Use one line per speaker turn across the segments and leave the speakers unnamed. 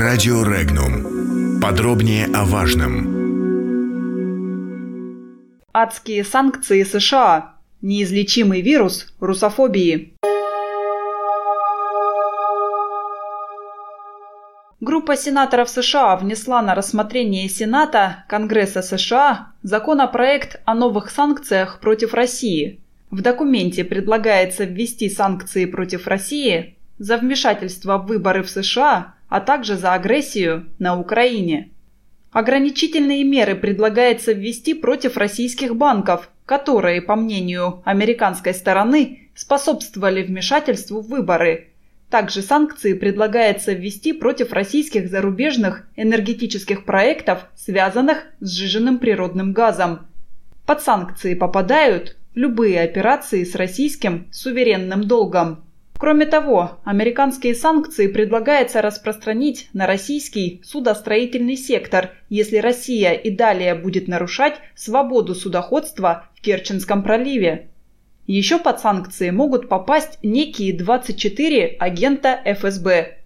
Радио Регнум. Подробнее о важном.
Адские санкции США. Неизлечимый вирус русофобии. Группа сенаторов США внесла на рассмотрение Сената Конгресса США законопроект о новых санкциях против России. В документе предлагается ввести санкции против России за вмешательство в выборы в США, а также за агрессию на Украине. Ограничительные меры предлагается ввести против российских банков, которые, по мнению американской стороны, способствовали вмешательству в выборы – также санкции предлагается ввести против российских зарубежных энергетических проектов, связанных с сжиженным природным газом. Под санкции попадают любые операции с российским суверенным долгом. Кроме того, американские санкции предлагается распространить на российский судостроительный сектор, если Россия и далее будет нарушать свободу судоходства в Керченском проливе. Еще под санкции могут попасть некие 24 агента ФСБ.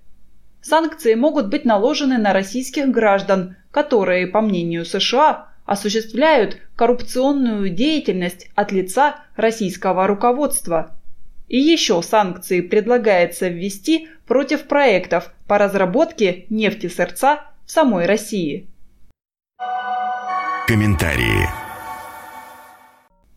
Санкции могут быть наложены на российских граждан, которые, по мнению США, осуществляют коррупционную деятельность от лица российского руководства. И еще санкции предлагается ввести против проектов по разработке нефтесырца в самой России.
Комментарии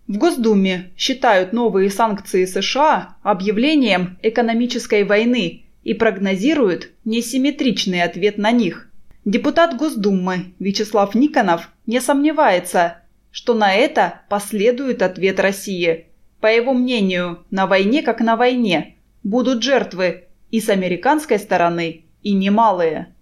в Госдуме считают новые санкции США объявлением экономической войны и прогнозируют несимметричный ответ на них. Депутат Госдумы Вячеслав Никонов не сомневается, что на это последует ответ России. По его мнению, на войне как на войне будут жертвы и с американской стороны, и немалые.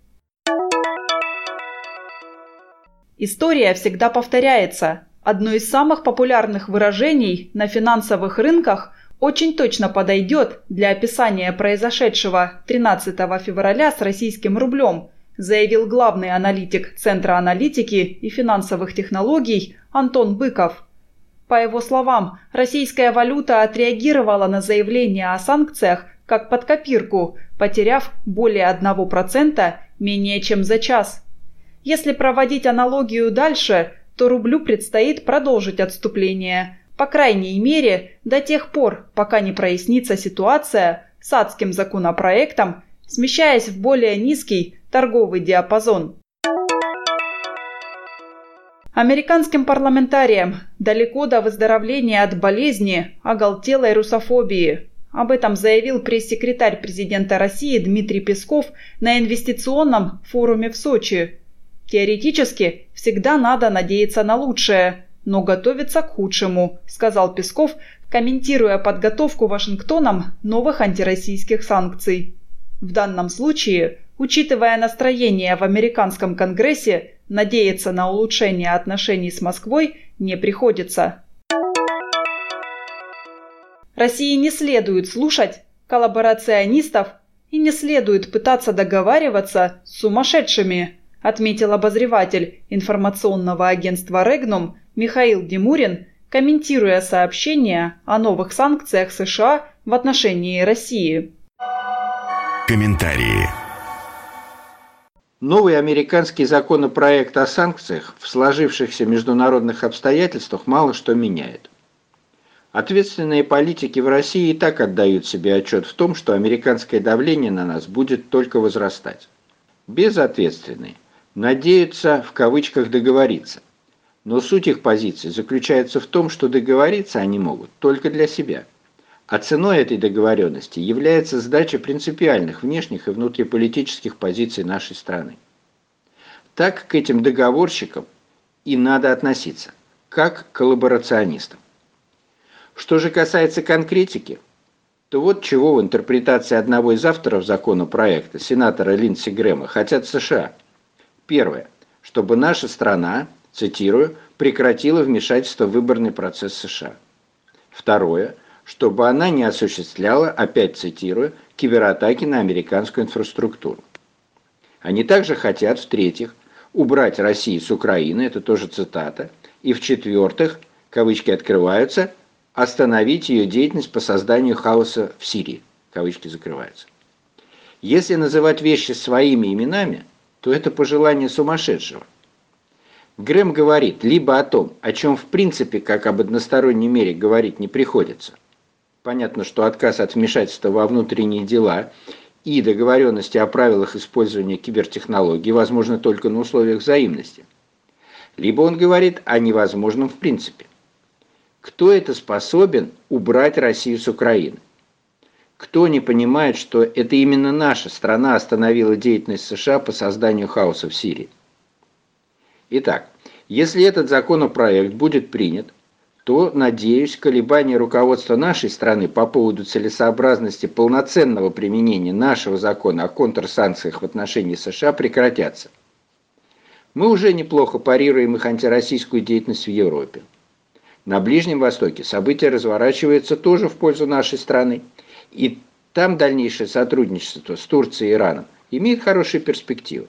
История всегда повторяется – Одно из самых популярных выражений на финансовых рынках очень точно подойдет для описания произошедшего 13 февраля с российским рублем, заявил главный аналитик Центра аналитики и финансовых технологий Антон Быков. По его словам, российская валюта отреагировала на заявление о санкциях как под копирку, потеряв более 1% менее чем за час. Если проводить аналогию дальше – то рублю предстоит продолжить отступление, по крайней мере, до тех пор, пока не прояснится ситуация с адским законопроектом, смещаясь в более низкий торговый диапазон. Американским парламентариям далеко до выздоровления от болезни оголтелой русофобии. Об этом заявил пресс-секретарь президента России Дмитрий Песков на инвестиционном форуме в Сочи. Теоретически всегда надо надеяться на лучшее, но готовиться к худшему, сказал Песков, комментируя подготовку Вашингтоном новых антироссийских санкций. В данном случае, учитывая настроение в американском Конгрессе, надеяться на улучшение отношений с Москвой не приходится. России не следует слушать коллаборационистов и не следует пытаться договариваться с сумасшедшими отметил обозреватель информационного агентства «Регнум» Михаил Димурин, комментируя сообщение о новых санкциях США в отношении России.
Комментарии.
Новый американский законопроект о санкциях в сложившихся международных обстоятельствах мало что меняет. Ответственные политики в России и так отдают себе отчет в том, что американское давление на нас будет только возрастать. Безответственные надеются в кавычках договориться. Но суть их позиции заключается в том, что договориться они могут только для себя. А ценой этой договоренности является сдача принципиальных внешних и внутриполитических позиций нашей страны. Так к этим договорщикам и надо относиться, как к коллаборационистам. Что же касается конкретики, то вот чего в интерпретации одного из авторов законопроекта, сенатора Линдси Грэма, хотят США – Первое. Чтобы наша страна, цитирую, прекратила вмешательство в выборный процесс США. Второе. Чтобы она не осуществляла, опять цитирую, кибератаки на американскую инфраструктуру. Они также хотят, в-третьих, убрать Россию с Украины, это тоже цитата, и в-четвертых, кавычки открываются, остановить ее деятельность по созданию хаоса в Сирии, кавычки закрываются. Если называть вещи своими именами, то это пожелание сумасшедшего. Грэм говорит либо о том, о чем в принципе, как об односторонней мере, говорить не приходится. Понятно, что отказ от вмешательства во внутренние дела и договоренности о правилах использования кибертехнологий возможны только на условиях взаимности. Либо он говорит о невозможном в принципе. Кто это способен убрать Россию с Украины? Кто не понимает, что это именно наша страна остановила деятельность США по созданию хаоса в Сирии? Итак, если этот законопроект будет принят, то, надеюсь, колебания руководства нашей страны по поводу целесообразности полноценного применения нашего закона о контрсанкциях в отношении США прекратятся. Мы уже неплохо парируем их антироссийскую деятельность в Европе. На Ближнем Востоке события разворачиваются тоже в пользу нашей страны – и там дальнейшее сотрудничество с Турцией и Ираном имеет хорошие перспективы.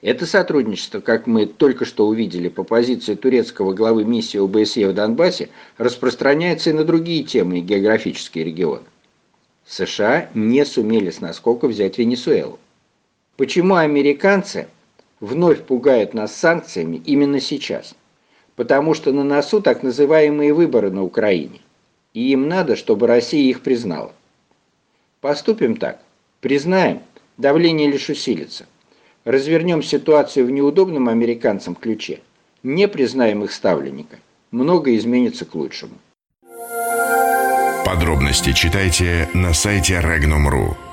Это сотрудничество, как мы только что увидели по позиции турецкого главы миссии ОБСЕ в Донбассе, распространяется и на другие темы и географические регионы. США не сумели с наскока взять Венесуэлу. Почему американцы вновь пугают нас санкциями именно сейчас? Потому что на носу так называемые выборы на Украине и им надо, чтобы Россия их признала. Поступим так. Признаем, давление лишь усилится. Развернем ситуацию в неудобном американцам ключе. Не признаем их ставленника. Многое изменится к лучшему.
Подробности читайте на сайте Regnum.ru.